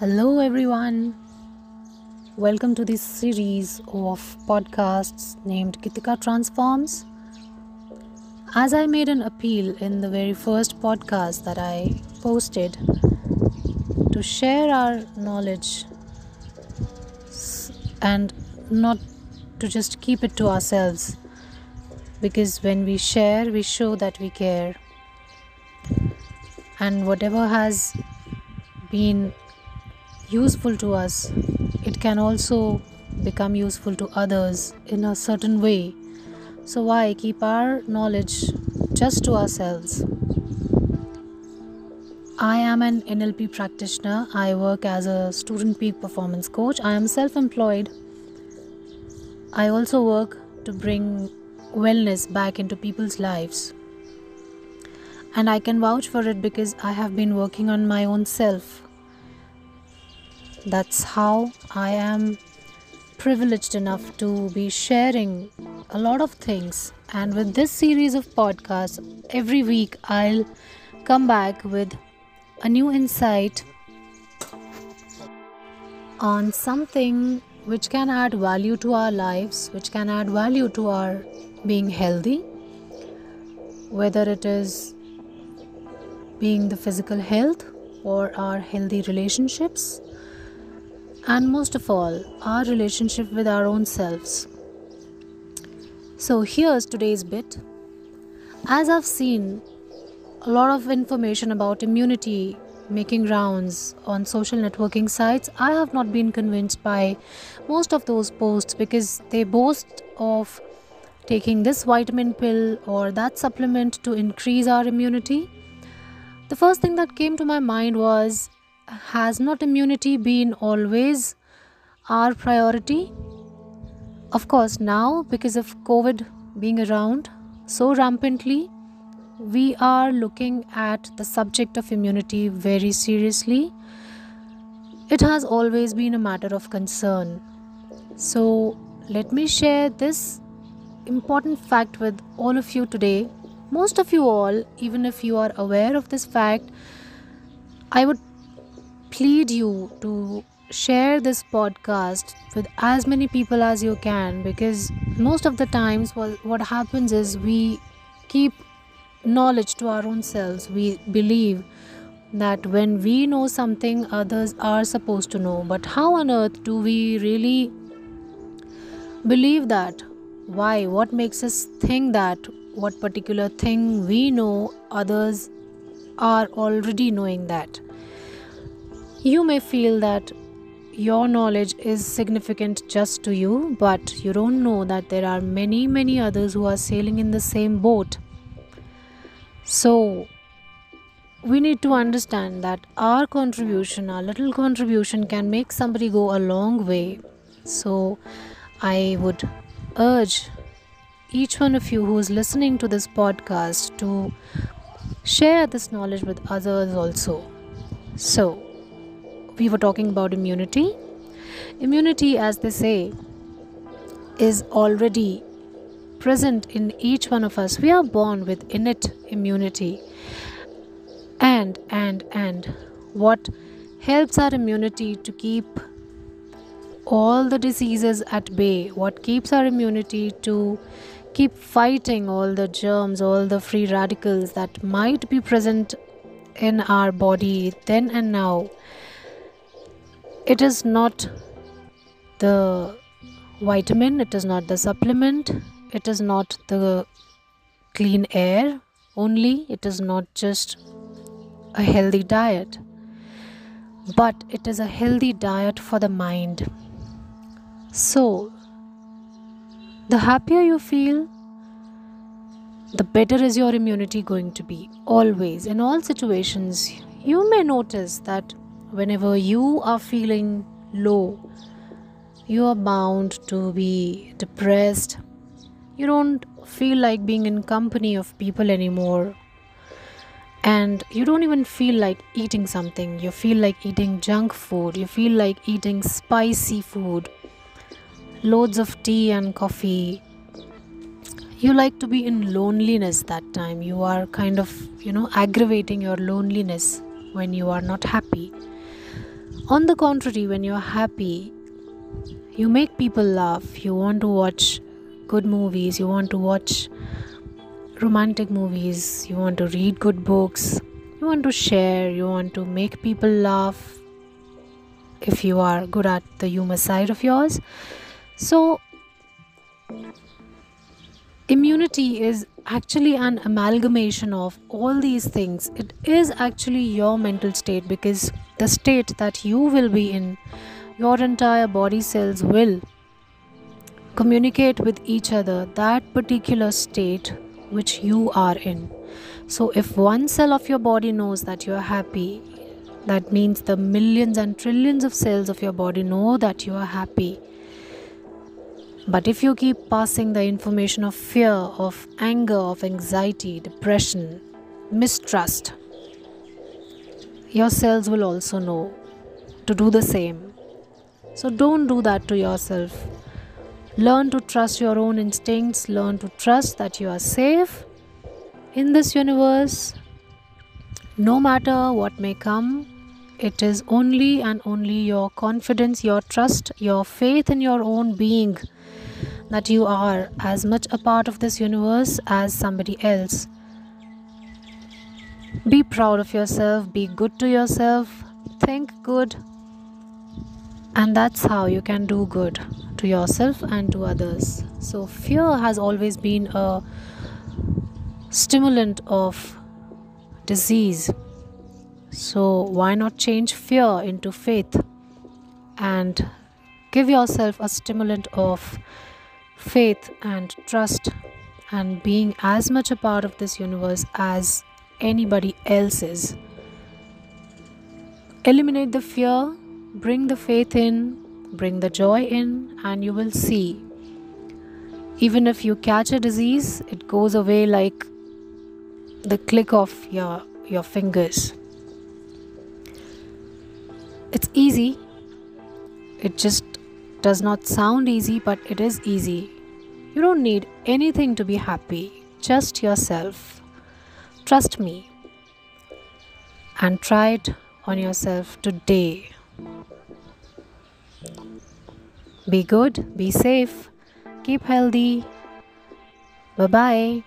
Hello, everyone. Welcome to this series of podcasts named Kitika Transforms. As I made an appeal in the very first podcast that I posted to share our knowledge and not to just keep it to ourselves, because when we share, we show that we care. And whatever has been useful to us, it can also become useful to others in a certain way. So, why keep our knowledge just to ourselves? I am an NLP practitioner. I work as a student peak performance coach. I am self employed. I also work to bring wellness back into people's lives. And I can vouch for it because I have been working on my own self that's how I am privileged enough to be sharing a lot of things. And with this series of podcasts, every week I'll come back with a new insight on something which can add value to our lives, which can add value to our being healthy, whether it is being the physical health or our healthy relationships and most of all, our relationship with our own selves. So, here's today's bit. As I've seen a lot of information about immunity making rounds on social networking sites, I have not been convinced by most of those posts because they boast of taking this vitamin pill or that supplement to increase our immunity. The first thing that came to my mind was has not immunity been always our priority? Of course, now because of COVID being around so rampantly, we are looking at the subject of immunity very seriously. It has always been a matter of concern. So, let me share this important fact with all of you today. Most of you all, even if you are aware of this fact, I would plead you to share this podcast with as many people as you can because most of the times what, what happens is we keep knowledge to our own selves. We believe that when we know something others are supposed to know. But how on earth do we really believe that? Why? What makes us think that what particular thing we know others are already knowing that you may feel that your knowledge is significant just to you, but you don't know that there are many, many others who are sailing in the same boat. So, we need to understand that our contribution, our little contribution, can make somebody go a long way. So, I would urge each one of you who is listening to this podcast to share this knowledge with others also. So, we were talking about immunity. Immunity, as they say, is already present in each one of us. We are born with innate immunity. And, and, and what helps our immunity to keep all the diseases at bay, what keeps our immunity to keep fighting all the germs, all the free radicals that might be present in our body then and now it is not the vitamin, it is not the supplement, it is not the clean air only, it is not just a healthy diet, but it is a healthy diet for the mind. So, the happier you feel, the better is your immunity going to be. Always, in all situations, you may notice that whenever you are feeling low, you are bound to be depressed. You don't feel like being in company of people anymore. And you don't even feel like eating something. You feel like eating junk food. You feel like eating spicy food. Loads of tea and coffee. You like to be in loneliness that time. You are kind of, you know, aggravating your loneliness when you are not happy On the contrary, when you're happy, you make people laugh. You want to watch good movies, you want to watch romantic movies, you want to read good books, you want to share, you want to make people laugh if you are good at the humor side of yours. So, immunity is actually an amalgamation of all these things. It is actually your mental state because the state that you will be in, your entire body cells will communicate with each other that particular state which you are in. So, if one cell of your body knows that you are happy, that means the millions and trillions of cells of your body know that you are happy. But if you keep passing the information of fear, of anger, of anxiety, depression, mistrust, your cells will also know to do the same. So don't do that to yourself. Learn to trust your own instincts, learn to trust that you are safe in this universe. No matter what may come, it is only and only your confidence, your trust, your faith in your own being that you are as much a part of this universe as somebody else. Be proud of yourself, be good to yourself, think good, and that's how you can do good to yourself and to others. So, fear has always been a stimulant of disease. So, why not change fear into faith and give yourself a stimulant of faith and trust and being as much a part of this universe as anybody else is? Eliminate the fear, bring the faith in, bring the joy in, and you will see. Even if you catch a disease, it goes away like the click of your, your fingers. It's easy. It just does not sound easy, but it is easy. You don't need anything to be happy, just yourself. Trust me and try it on yourself today. Be good, be safe, keep healthy. Bye bye.